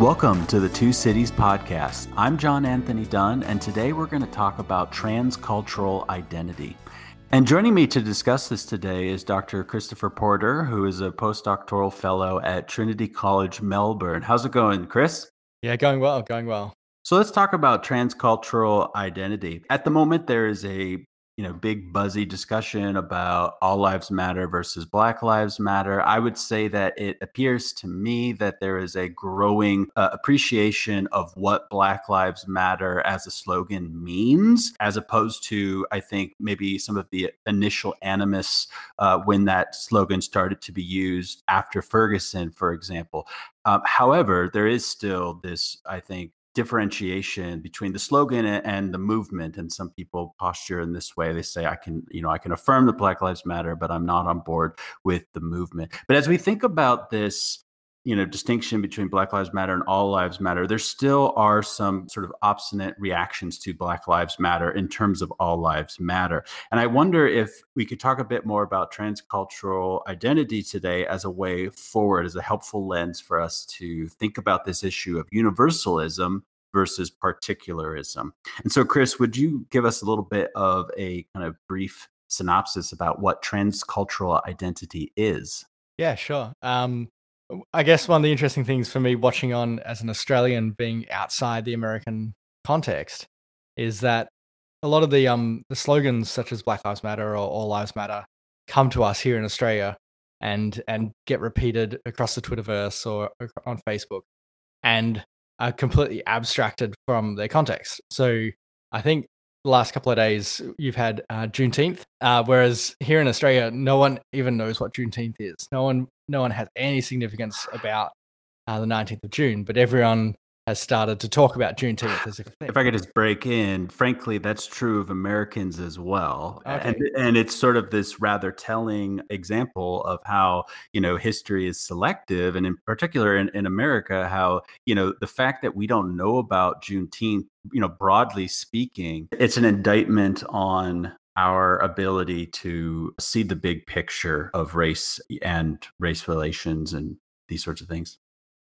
Welcome to the Two Cities Podcast. I'm John Anthony Dunne, and today we're going to talk about transcultural identity. And joining me to discuss this today is Dr. Christopher Porter, who is a postdoctoral fellow at Trinity College, Melbourne. How's it going, Chris? Yeah, going well, going well. So let's talk about transcultural identity. At the moment, there is a you know big buzzy discussion about all lives matter versus black lives matter. I would say that it appears to me that there is a growing uh, appreciation of what black lives matter as a slogan means as opposed to i think maybe some of the initial animus uh, when that slogan started to be used after ferguson for example. Um, however there is still this i think differentiation between the slogan and the movement and some people posture in this way. They say i can you know i can affirm that black lives matter but i'm not on board with the movement. But as we think about this you know distinction between black lives matter and all lives matter there still are some sort of obstinate reactions to black lives matter in terms of all lives matter. And i wonder if we could talk a bit more about transcultural identity today as a way forward as a helpful lens for us to think about this issue of universalism versus particularism. And so chris would you give us a little bit of a kind of brief synopsis about what transcultural identity is? Yeah sure. Um I guess one of the interesting things for me watching on as an Australian being outside the American context is that a lot of the um the slogans such as Black Lives Matter or All Lives Matter come to us here in Australia and and get repeated across the Twitterverse or on Facebook and are completely abstracted from their context. So I think last couple of days you've had uh, Juneteenth, uh, whereas here in Australia, no one even knows what Juneteenth is. No one, no one has any significance about uh, the 19th of June, but everyone has started to talk about Juneteenth as a thing. If I could just break in, frankly, that's true of Americans as well. Okay. And, and it's sort of this rather telling example of how, you know, history is selective. And in particular in, in America, how, you know, the fact that we don't know about Juneteenth, you know, broadly speaking, it's an indictment on our ability to see the big picture of race and race relations and these sorts of things.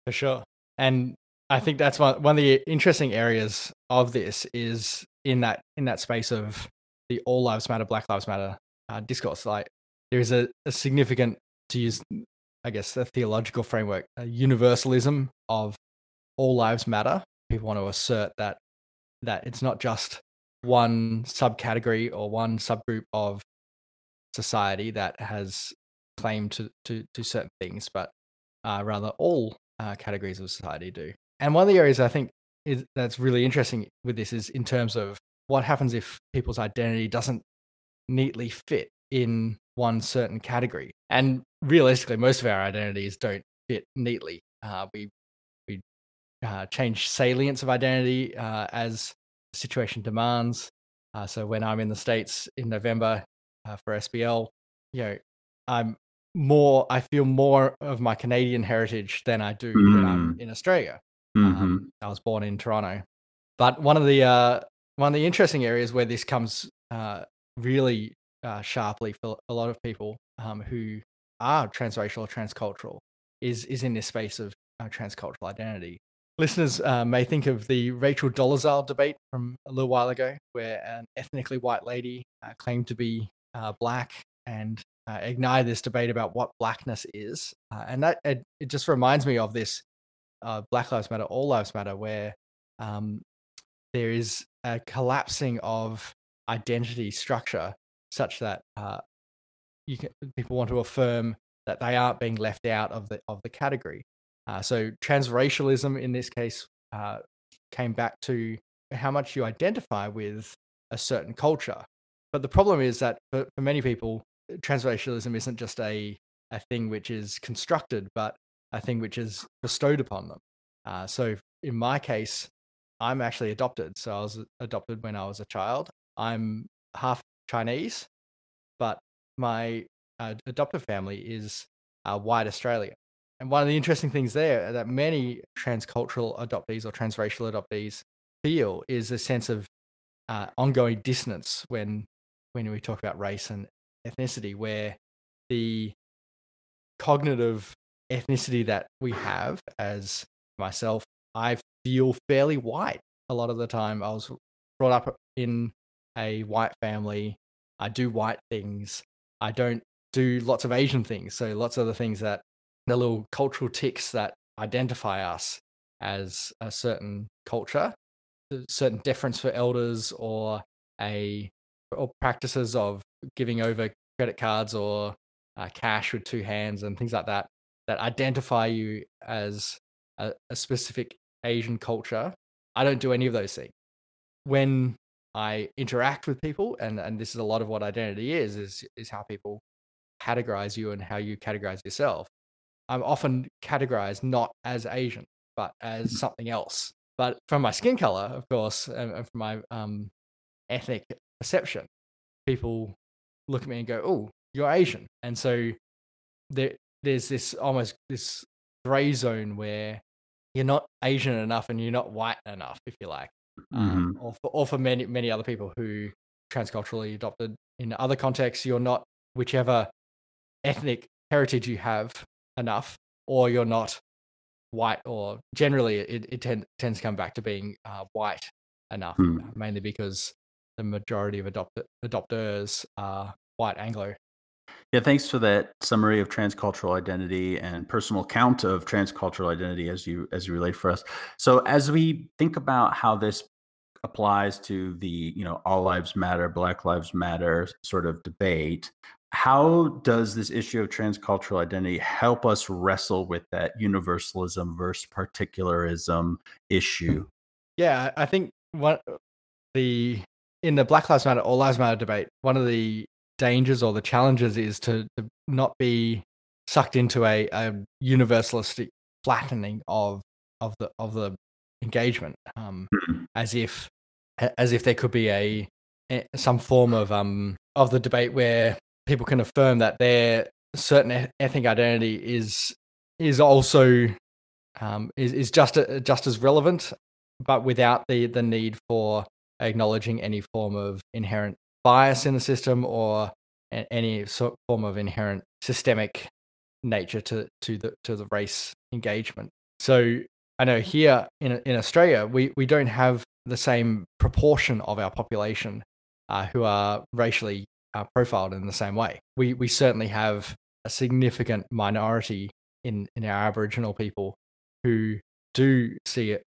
For sure. And I think that's one one of the interesting areas of this is in that in that space of the all lives matter, Black Lives Matter uh, discourse. Like there is a, a, significant to use, I guess, the theological framework, a universalism of all lives matter. People want to assert that that it's not just one subcategory or one subgroup of society that has claim to to, to certain things, but uh, rather all uh, categories of society do. And one of the areas I think is that's really interesting with this is in terms of what happens if people's identity doesn't neatly fit in one certain category. And realistically, most of our identities don't fit neatly. Uh, we we uh, change salience of identity uh, as the situation demands. Uh, so when I'm in the states in November uh, for SBL, you know, I'm more. I feel more of my Canadian heritage than I do mm. when I'm mm. in Australia. Mm-hmm. Um, I was born in Toronto, but one of the uh, one of the interesting areas where this comes uh, really uh, sharply for a lot of people um, who are transracial or transcultural is is in this space of uh, transcultural identity. Listeners uh, may think of the Rachel Dolezal debate from a little while ago, where an ethnically white lady uh, claimed to be black and ignited this debate about what blackness is, and that it, it just reminds me of this uh, Black Lives Matter, All Lives Matter, where um, there is a collapsing of identity structure such that uh, you can, people want to affirm that they aren't being left out of the of the category. Uh, so transracialism in this case uh, came back to how much you identify with a certain culture. But the problem is that for, for many people, transracialism isn't just a a thing which is constructed, but a thing which is bestowed upon them. Uh, so in my case, I'm actually adopted. So I was adopted when I was a child. I'm half Chinese, but my uh, adoptive family is uh, white Australian. And one of the interesting things there that many transcultural adoptees or transracial adoptees feel is a sense of uh, ongoing dissonance when when we talk about race and ethnicity, where the cognitive ethnicity that we have as myself I feel fairly white a lot of the time. I was brought up in a white family. I do white things. I don't do lots of Asian things. So lots of the things that the little cultural ticks that identify us as a certain culture, certain deference for elders or a or practices of giving over credit cards or uh, cash with two hands and things like that that identify you as a, a specific Asian culture. I don't do any of those things. When I interact with people, and and this is a lot of what identity is, is is how people categorize you and how you categorize yourself. I'm often categorized not as Asian, but as mm-hmm. something else. But from my skin color, of course, and, and from my um, ethnic perception, people look at me and go, "Oh, you're Asian," and so there, there's this almost this gray zone where you're not Asian enough and you're not white enough, if you like, um, mm-hmm. or for, or for many many other people who transculturally adopted in other contexts, you're not whichever ethnic heritage you have enough, or you're not white, or generally it, it tend, tends to come back to being uh, white enough, hmm. mainly because the majority of adopt- adopters are white Anglo. Yeah, thanks for that summary of transcultural identity and personal count of transcultural identity as you as you relate for us. So as we think about how this applies to the you know all lives matter, Black Lives Matter sort of debate, how does this issue of transcultural identity help us wrestle with that universalism versus particularism issue? Yeah, I think what the in the Black Lives Matter, All Lives Matter debate, one of the dangers or the challenges is to, to not be sucked into a, a universalistic flattening of of the of the engagement, um, mm-hmm. as if as if there could be a, a some form of um of the debate where people can affirm that their certain ethnic identity is is also um, is is just a, just as relevant, but without the the need for acknowledging any form of inherent bias in the system or any sort form of inherent systemic nature to to the to the race engagement. So I know here in in Australia we we don't have the same proportion of our population uh, who are racially uh, profiled in the same way. We we certainly have a significant minority in in our Aboriginal people who do see it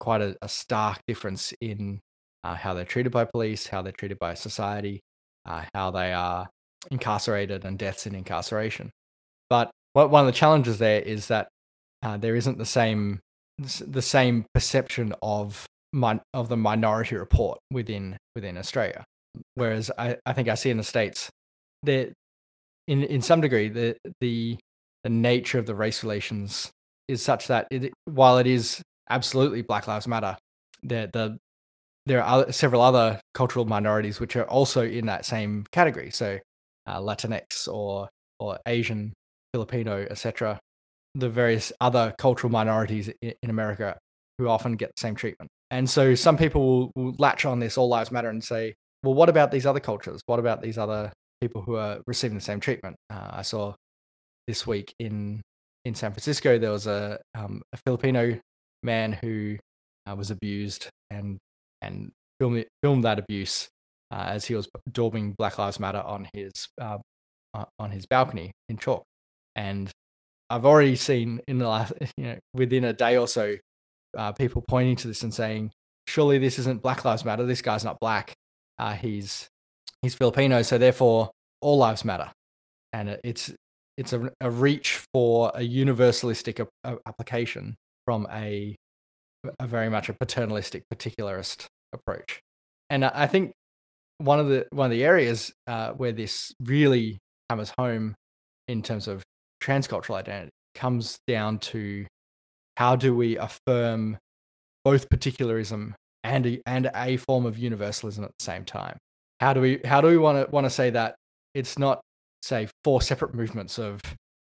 quite a, a stark difference in uh, how they're treated by police, how they're treated by society, uh, how they are incarcerated, and deaths in incarceration. But one of the challenges there is that uh, there isn't the same the same perception of of the minority report within within Australia. Whereas I, I think I see in the states, that in in some degree the the the nature of the race relations is such that it, while it is absolutely Black Lives Matter, the the there are other, several other cultural minorities which are also in that same category. So uh, Latinx or or Asian, Filipino, etc. The various other cultural minorities in, in America who often get the same treatment. And so some people will, will latch on this all lives matter and say, well, what about these other cultures? What about these other people who are receiving the same treatment? Uh, I saw this week in in San Francisco there was a, um, a Filipino man who uh, was abused and and filmed filmed that abuse uh, as he was daubing Black Lives Matter on his uh, on his balcony in chalk. And I've already seen in the last you know within a day or so uh, people pointing to this and saying, surely this isn't Black Lives Matter. This guy's not black uh, he's he's Filipino, so therefore all lives matter, and it's it's a, a reach for a universalistic application from a a very much a paternalistic particularist approach, and I think one of the one of the areas uh, where this really hammers home in terms of transcultural identity comes down to how do we affirm both particularism and a, and a form of universalism at the same time. How do we how do we want to want to say that it's not say four separate movements of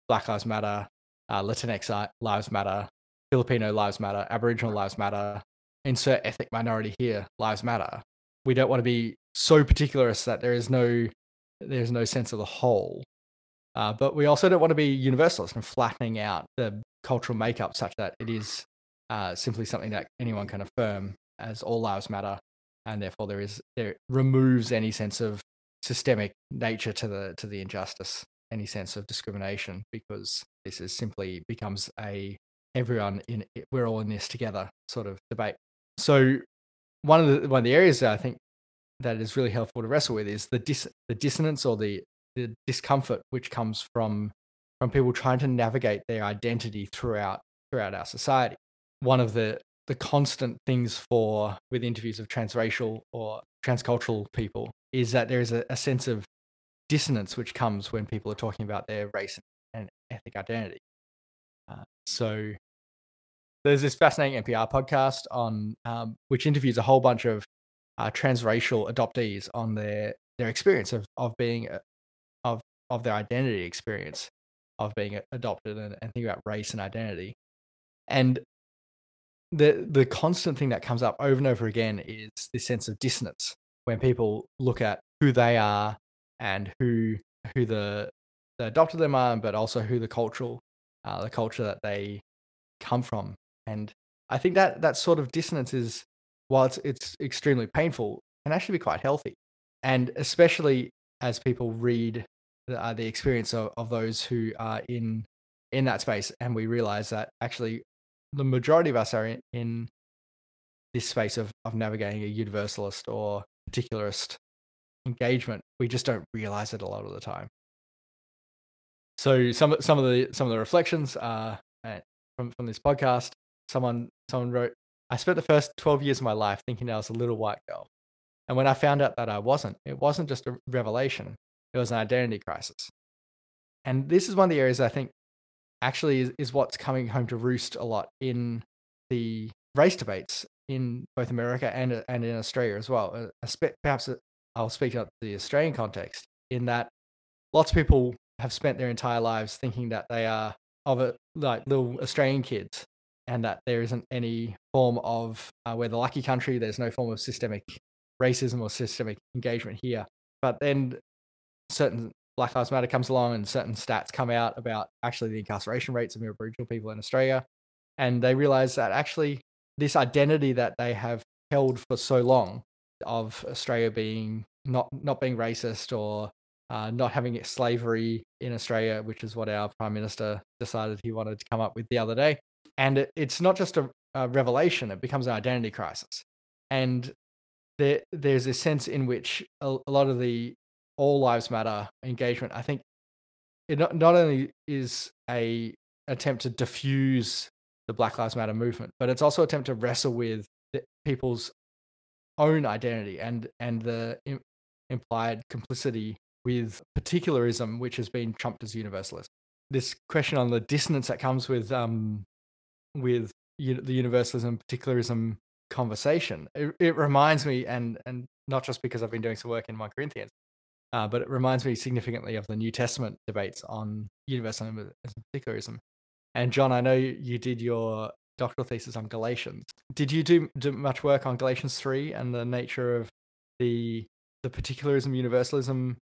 Black Lives Matter, uh, Latinx Lives Matter, Filipino Lives Matter, Aboriginal Lives Matter, insert ethnic minority here, Lives Matter. We don't want to be so particularist that there is no there's no sense of the whole. Uh, but we also don't want to be universalist and flattening out the cultural makeup such that it is uh, simply something that anyone can affirm as all lives matter, and therefore there is there removes any sense of systemic nature to the to the injustice, any sense of discrimination, because this is simply becomes a everyone in we're all in this together sort of debate. So one of the one of the areas that I think that is really helpful to wrestle with is the dis, the dissonance or the the discomfort which comes from from people trying to navigate their identity throughout throughout our society. One of the the constant things for with interviews of transracial or transcultural people is that there is a, a sense of dissonance which comes when people are talking about their race and ethnic identity. Uh, so there's this fascinating NPR podcast on um, which interviews a whole bunch of uh, transracial adoptees on their their experience of of being a, of of their identity experience of being adopted and, and think about race and identity. And the the constant thing that comes up over and over again is this sense of dissonance when people look at who they are and who who the the adopted them are but also who the cultural uh, the culture that they come from and i think that that sort of dissonance is while it's it's extremely painful, can actually be quite healthy, and especially as people read the, uh, the experience of, of those who are in in that space, and we realize that actually the majority of us are in, in this space of of navigating a universalist or particularist engagement. We just don't realize it a lot of the time. So some some of the some of the reflections uh, from from this podcast. Someone someone wrote I spent the first 12 years of my life thinking I was a little white girl. And when I found out that I wasn't, it wasn't just a revelation, it was an identity crisis. And this is one of the areas I think actually is, is what's coming home to roost a lot in the race debates in both America and, and in Australia as well. Uh, perhaps uh, I'll speak up the Australian context in that lots of people have spent their entire lives thinking that they are of a, like little Australian kids and that there isn't any form of uh, we're the lucky country. There's no form of systemic racism or systemic engagement here. But then certain Black Lives Matter comes along and certain stats come out about actually the incarceration rates of Aboriginal people in Australia, and they realize that actually this identity that they have held for so long of Australia being not not being racist or uh, not having slavery in Australia, which is what our prime minister decided he wanted to come up with the other day, and it's not just a, a, revelation; it becomes an identity crisis. And there, there's a sense in which a, a, lot of the all lives matter engagement, I think, it not, not only is a attempt to diffuse the Black Lives Matter movement, but it's also attempt to wrestle with people's own identity and and the Im- implied complicity with particularism, which has been trumped as universalism. This question on the dissonance that comes with um, with the universalism particularism conversation. It, it, reminds me, and and not just because I've been doing some work in 1 Corinthians, uh, but it reminds me significantly of the New Testament debates on universalism particularism. And John, I know you did your doctoral thesis on Galatians. Did you do, do much work on Galatians three and the nature of the the particularism universalism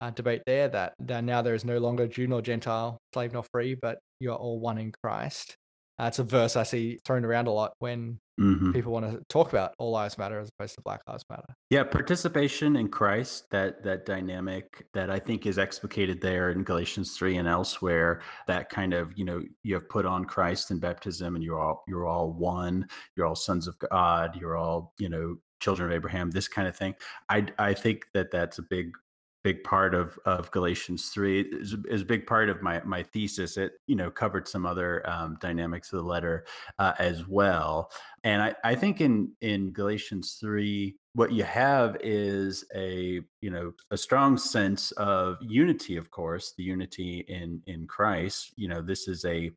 uh, debate there? That that now there is no longer Jew nor Gentile, slave nor free, but you are all one in Christ. Uh, it's a verse I see thrown around a lot when mm-hmm. people want to talk about all lives matter as opposed to Black Lives Matter. Yeah, participation in Christ, that that dynamic that I think is explicated there in Galatians three and elsewhere. That kind of you know you have put on Christ in baptism, and you're all you're all one. You're all sons of God. You're all you know children of Abraham. This kind of thing. I I think that that's a big big part of of Galatians three is, a big part of my my thesis. It you know covered some other um, dynamics of the letter uh, as well, and I I think in in Galatians three what you have is a you know a strong sense of unity of course the unity in in christ. You know this is a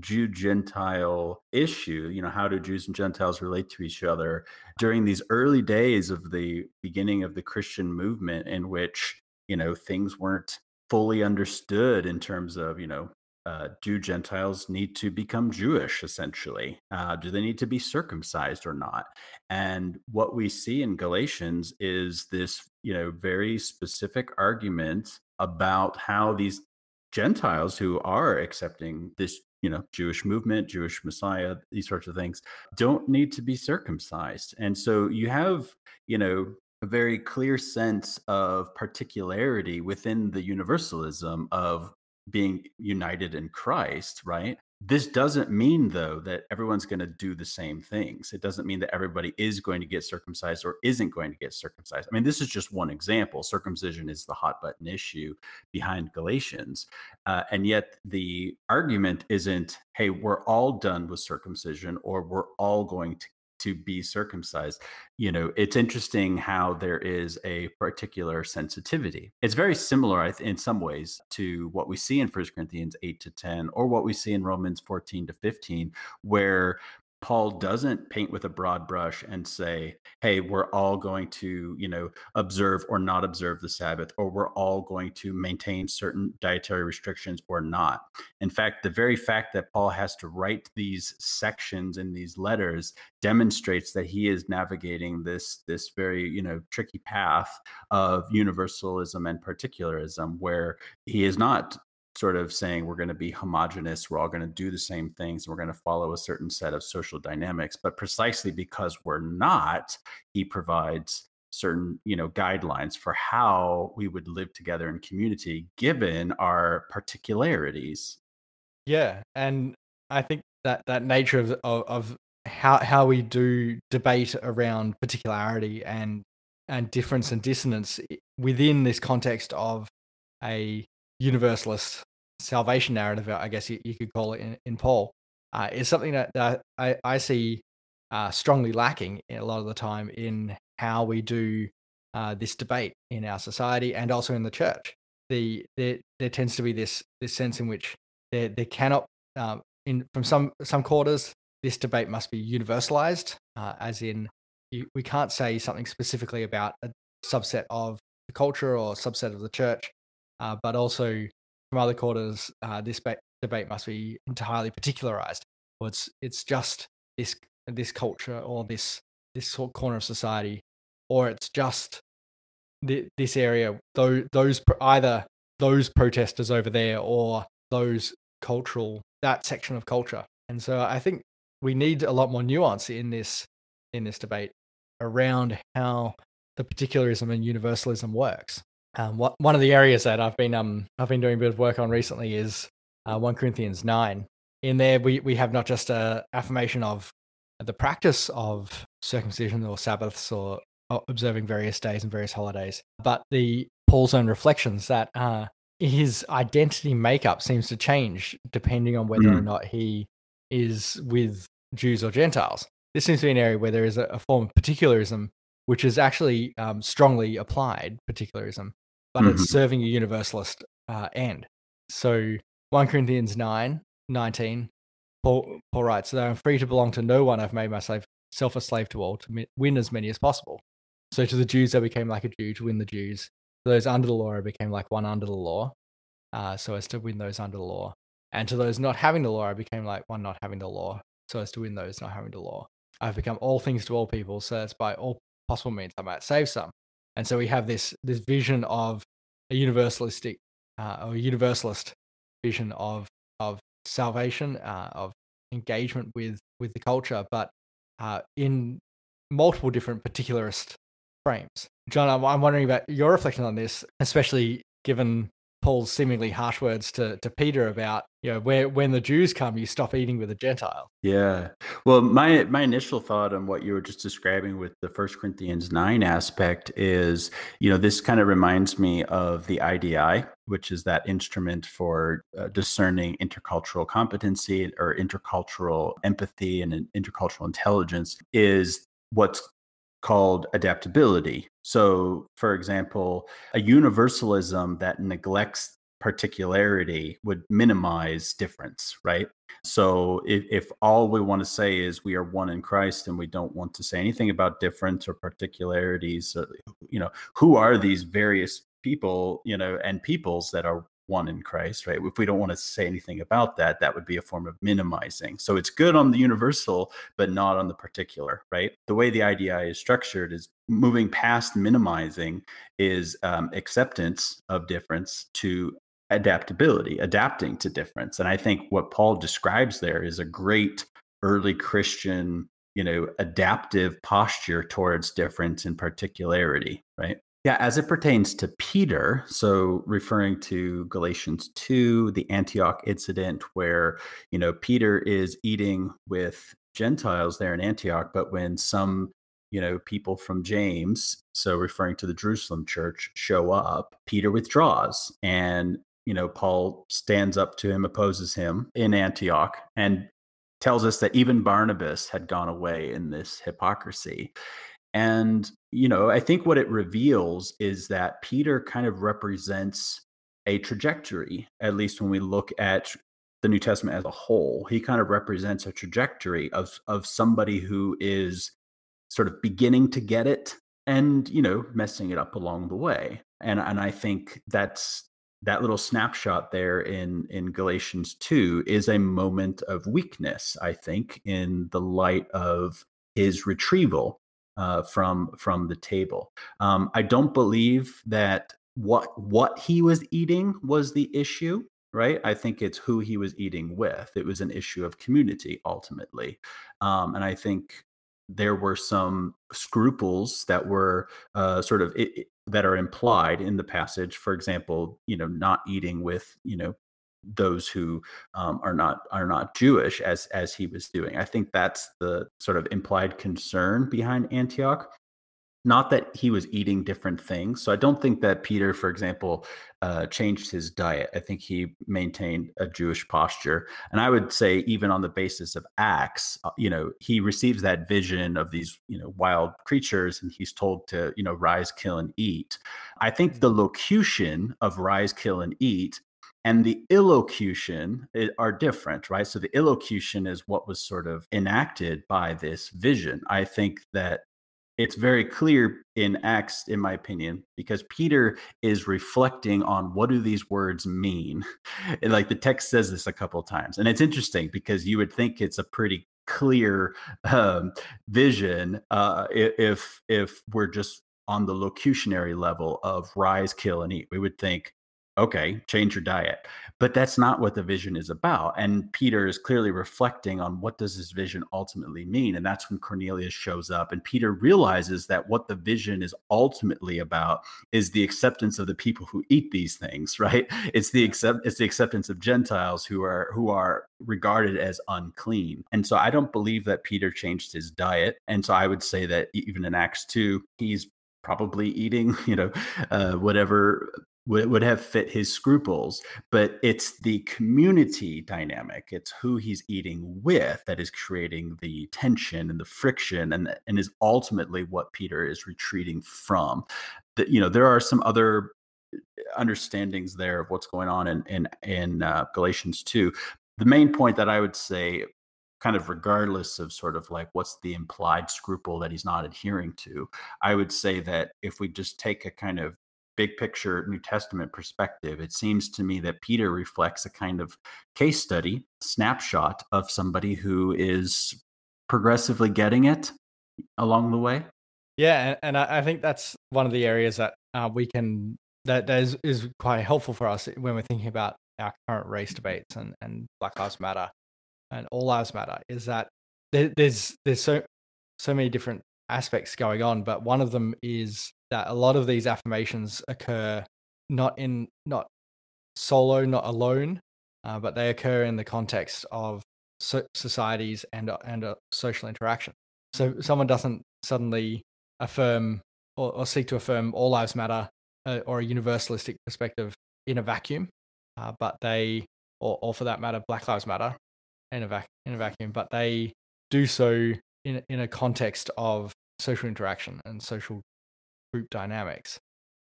jew gentile issue. You know how do jews and gentiles relate to each other? During these early days of the beginning of the christian movement in which you know things weren't fully understood in terms of you know uh, do Gentiles need to become Jewish essentially? Uh, do they need to be circumcised or not? And what we see in Galatians is this, you know, very specific argument about how these Gentiles who are accepting this you know Jewish movement, Jewish Messiah, these sorts of things don't need to be circumcised. And so you have, you know, a very clear sense of particularity within the universalism of being united in Christ, right? This doesn't mean, though, that everyone's going to do the same things. It doesn't mean that everybody is going to get circumcised or isn't going to get circumcised. I mean, this is just one example. Circumcision is the hot button issue behind Galatians. Uh, and yet, the argument isn't, hey, we're all done with circumcision or we're all going to to be circumcised. You know, it's interesting how there is a particular sensitivity. It's very similar in some ways to what we see in First Corinthians 8 to 10 or what we see in Romans 14 to 15, where Paul doesn't paint with a broad brush and say, hey, we're all going to, you know, observe or not observe the Sabbath, or we're all going to maintain certain dietary restrictions or not. In fact, the very fact that Paul has to write these sections in these letters demonstrates that he is navigating this this very, you know, tricky path of universalism and particularism where he is not sort of saying we're going to be homogenous, we're all going to do the same things, we're going to follow a certain set of social dynamics. But precisely because we're not, he provides certain you know guidelines for how we would live together in community given our particularities yeah and i think that that nature of of, of how how we do debate around particularity and and difference and dissonance within this context of a universalist salvation narrative, I guess you, you could call it in, in Paul, uh, is something that, that I, I see uh, strongly lacking a lot of the time in how we do uh, this debate in our society and also in the church. The there, there tends to be this this sense in which there there cannot um, in from some some quarters this debate must be universalized, uh, as in you, we can't say something specifically about a subset of the culture or subset of the church uh, but also from other quarters, uh, this ba- debate must be entirely particularized. Or it's it's just this this culture or this this sort of corner of society, or it's just th- this area. Those either those protesters over there or those cultural that section of culture. And so I think we need a lot more nuance in this in this debate around how the particularism and universalism works. Um, what, one of the areas that I've been um I've been doing a bit of work on recently is uh, 1 Corinthians 9. In there, we, we have not just a affirmation of the practice of circumcision or Sabbaths or observing various days and various holidays, but the Paul's own reflections that uh, his identity makeup seems to change depending on whether mm. or not he is with Jews or Gentiles. This seems to be an area where there is a, a form of particularism which is actually um, strongly applied particularism but mm-hmm. it's serving a universalist uh, end. So 1 Corinthians 9, 19, Paul, Paul writes, Though I'm free to belong to no one, I've made myself a slave to all to win as many as possible. So to the Jews, I became like a Jew to win the Jews. To those under the law, I became like one under the law, uh, so as to win those under the law. And to those not having the law, I became like one not having the law, so as to win those not having the law. I've become all things to all people, so that's by all possible means I might save some. And so we have this this vision of a universalistic uh, or universalist vision of of salvation, uh, of engagement with with the culture, but uh, in multiple different particularist frames. John, I'm, I'm wondering about your reflection on this, especially given Paul's seemingly harsh words to, to Peter about, you know, where when the Jews come, you stop eating with a Gentile. Yeah. Well, my my initial thought on what you were just describing with the First Corinthians nine aspect is, you know, this kind of reminds me of the IDI, which is that instrument for uh, discerning intercultural competency or intercultural empathy and intercultural intelligence is what's called adaptability. So, for example, a universalism that neglects particularity would minimize difference, right? So, if, if all we want to say is we are one in Christ and we don't want to say anything about difference or particularities, uh, you know, who are these various people, you know, and peoples that are one in Christ, right? If we don't want to say anything about that, that would be a form of minimizing. So it's good on the universal, but not on the particular, right? The way the IDI is structured is moving past minimizing is um, acceptance of difference to adaptability, adapting to difference. And I think what Paul describes there is a great early Christian, you know, adaptive posture towards difference and particularity, right? Yeah, as it pertains to Peter, so referring to Galatians 2, the Antioch incident where, you know, Peter is eating with Gentiles there in Antioch, but when some, you know, people from James, so referring to the Jerusalem church, show up, Peter withdraws and, you know, Paul stands up to him, opposes him in Antioch and tells us that even Barnabas had gone away in this hypocrisy. And, you know, I think what it reveals is that Peter kind of represents a trajectory, at least when we look at the New Testament as a whole. He kind of represents a trajectory of of somebody who is sort of beginning to get it and, you know, messing it up along the way. And and I think that's that little snapshot there in in Galatians 2 is a moment of weakness, I think, in the light of his retrieval uh, from from the table. Um, I don't believe that what what he was eating was the issue right? I think it's who he was eating with. It was an issue of community ultimately. Um, and i think there were some scruples that were uh, sort of it, that are implied in the passage for example you know not eating with you know those who um, are not are not Jewish as as he was doing. I think that's the sort of implied concern behind Antioch. Not that he was eating different things. So I don't think that Peter, for example, uh, changed his diet. I think he maintained a Jewish posture. And I would say, even on the basis of Acts, uh, you know, he receives that vision of these, you know, wild creatures, and he's told to, you know, rise, kill, and eat. I think the locution of rise, kill, and eat and the illocution are different, right? So the illocution is what was sort of enacted by this vision. I think that it's very clear in Acts, in my opinion, because Peter is reflecting on what do these words mean. And like the text says this a couple times, and it's interesting because you would think it's a pretty clear um, vision uh, if if we're just on the locutionary level of rise, kill, and eat. We would think okay, change your diet. But that's not what the vision is about. And Peter is clearly reflecting on what does this vision ultimately mean? And that's when Cornelius shows up and Peter realizes that what the vision is ultimately about is the acceptance of the people who eat these things, right? It's the accept it's the acceptance of Gentiles who are who are regarded as unclean. And so I don't believe that Peter changed his diet. And so I would say that even in Acts 2, he's probably eating, you know, uh, whatever would, would have fit his scruples but it's the community dynamic it's who he's eating with that is creating the tension and the friction and and is ultimately what peter is retreating from. That you know there are some other uh, understandings there of what's going on in in in uh, galatians 2 the main point that i would say kind of regardless of sort of like what's the implied scruple that he's not adhering to i would say that if we just take a kind of big picture New Testament perspective, it seems to me that Peter reflects a kind of case study, snapshot of somebody who is progressively getting it along the way. Yeah, and, I think that's one of the areas that uh, we can that, that is, is quite helpful for us when we're thinking about our current race debates and, and Black Lives Matter and All Lives Matter is that there, there's there's so so many different aspects going on, but one of them is that a lot of these affirmations occur not in not solo, not alone, uh, but they occur in the context of so- societies and uh, and uh, social interaction. So someone doesn't suddenly affirm or, or seek to affirm all lives matter uh, or a universalistic perspective in a vacuum, uh, but they or, or for that matter, Black Lives Matter in a vac- in a vacuum, but they do so in in a context of social interaction and social group dynamics.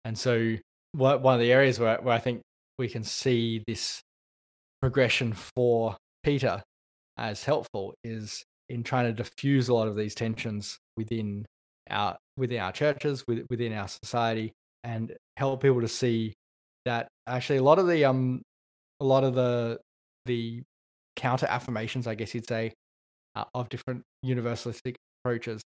And so, one of the areas where, where I think we can see this progression for Peter as helpful is in trying to diffuse a lot of these tensions within our within our churches, within our society, and help people to see that actually a lot of the um a lot of the the counter affirmations, I guess you'd say, uh, of different universalistic approaches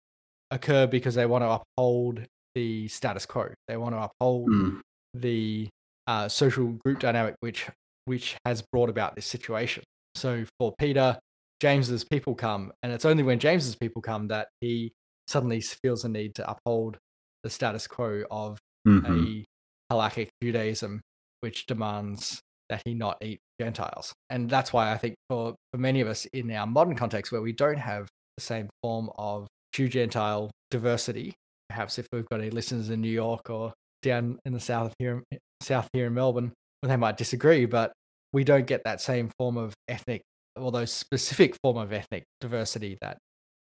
occur because they want to uphold the status quo. They want to uphold mm. the uh, social group dynamic which which has brought about this situation. So for Peter, James's people come, and it's only when James's people come that he suddenly feels a need to uphold the status quo of mm-hmm. a halakhic Judaism, which demands that he not eat Gentiles. And that's why I think for, for many of us in our modern context, where we don't have the same form of Jew Gentile diversity, perhaps if we've got any listeners in New York or down in the south here, south here in Melbourne, well, they might disagree, but we don't get that same form of ethnic, although specific form of ethnic diversity that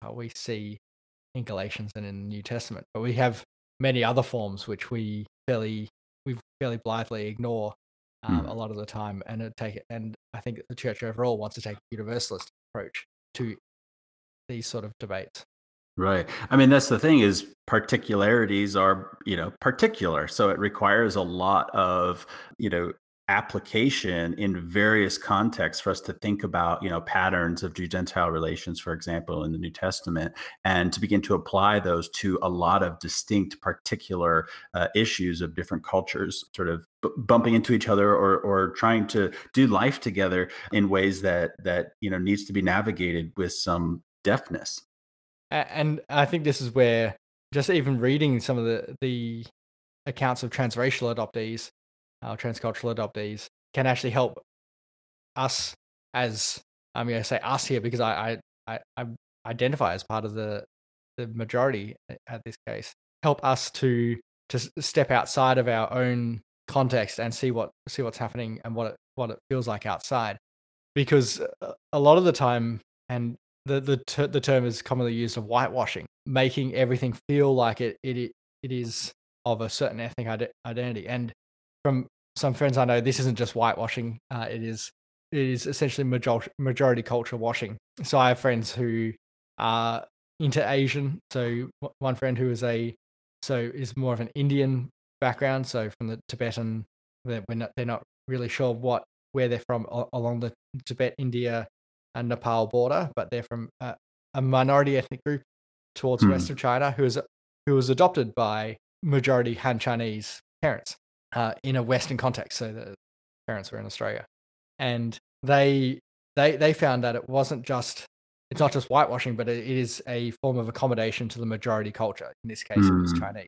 uh, we see in Galatians and in the New Testament. But we have many other forms which we fairly we fairly blithely ignore um, mm. a lot of the time, and it take and I think the church overall wants to take a universalist approach to these sort of debates. Right. I mean, that's the thing is particularities are, you know, particular. So it requires a lot of, you know, application in various contexts for us to think about you know patterns of Jew-Gentile relations, for example, in the New Testament, and to begin to apply those to a lot of distinct, particular uh, issues of different cultures, sort of bumping into each other or or trying to do life together in ways that that you know needs to be navigated with some deftness. And I think this is where just even reading some of the the accounts of transracial adoptees our transcultural adoptees can actually help us as I'm going to say us here because I, I, I identify as part of the the majority at this case. Help us to to step outside of our own context and see what see what's happening and what it what it feels like outside, because a lot of the time and the the ter- the term is commonly used of whitewashing, making everything feel like it it it is of a certain ethnic ide- identity. And from some friends I know, this isn't just whitewashing. Uh, it is it is essentially majority majority culture washing. So I have friends who are into Asian. So one friend who is a so is more of an Indian background. So from the Tibetan, they're not, they're not really sure what where they're from along the Tibet India and Nepal border, but they're from a, a minority ethnic group towards mm. west of China who is who was adopted by majority Han Chinese parents uh, in a Western context. So the parents were in Australia, and they they they found that it wasn't just it's not just whitewashing, but it is a form of accommodation to the majority culture. In this case, mm. it was hmm. Chinese.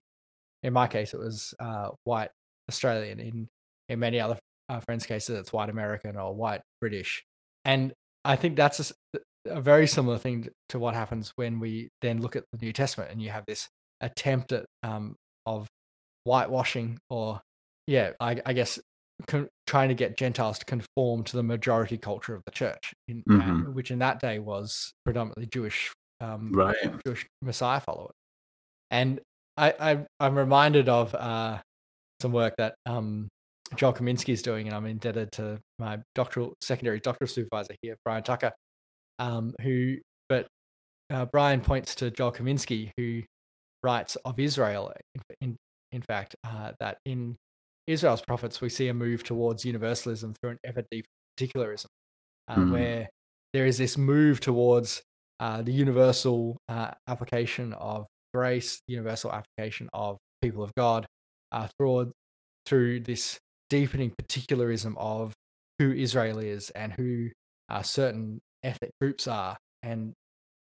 In my case, it was uh, white Australian. In in many other uh, friends' cases, it's white American or white British. And I think that's a, a very similar thing to what happens when we then look at the New Testament and you have this attempt at um, of whitewashing or yeah, I, I guess con- trying to get Gentiles to conform to the majority culture of the church, in, mm-hmm. uh, which in that day was predominantly Jewish, um, right. Jewish Messiah followers. And I, I I'm reminded of uh, some work that um, Joel Kaminsky is doing, and I'm indebted to my doctoral secondary doctoral supervisor here, Brian Tucker, um, who but uh, Brian points to Joel Kaminsky, who writes of Israel, in, in, in fact, uh, that in Israel's prophets, we see a move towards universalism through an ever deeper particularism, uh, mm. where there is this move towards uh, the universal uh, application of grace, universal application of people of God, uh, through through this deepening particularism of who Israel is and who uh, certain ethnic groups are, and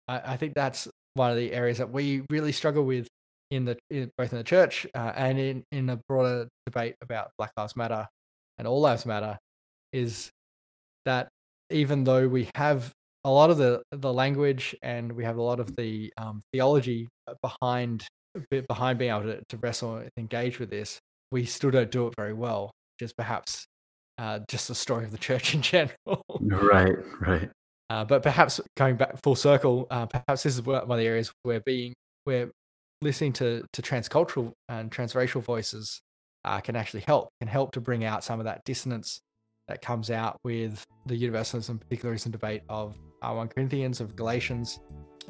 I, I think that's one of the areas that we really struggle with in the in, both in the church uh, and in in a broader debate about Black Lives Matter and All Lives Matter is that even though we have a lot of the the language and we have a lot of the um, theology behind behind being able to, to wrestle and engage with this, we still don't do it very well. Just perhaps uh, just the story of the church in general. right, right. Uh, but perhaps going back full circle, uh, perhaps this is one of the areas where being where listening to to transcultural and transracial voices uh, can actually help can help to bring out some of that dissonance that comes out with the universalism particularism debate of uh, 1 Corinthians of Galatians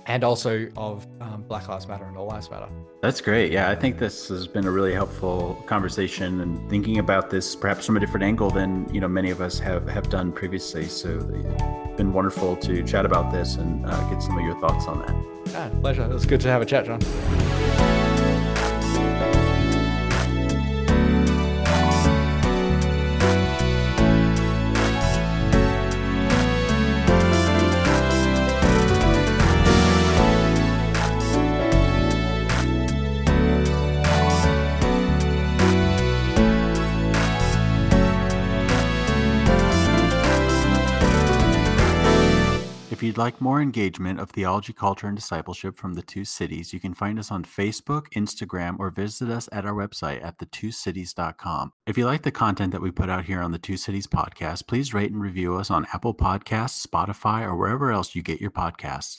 and also of um, Black Lives Matter and All Lives Matter. That's great. Yeah, I think this has been a really helpful conversation and thinking about this perhaps from a different angle than you know many of us have have done previously. So it's been wonderful to chat about this and uh, get some of your thoughts on that. Yeah, pleasure. It was good to have a chat, John. Like more engagement of theology, culture, and discipleship from the two cities, you can find us on Facebook, Instagram, or visit us at our website at thetwocities.com. If you like the content that we put out here on the Two Cities podcast, please rate and review us on Apple Podcasts, Spotify, or wherever else you get your podcasts.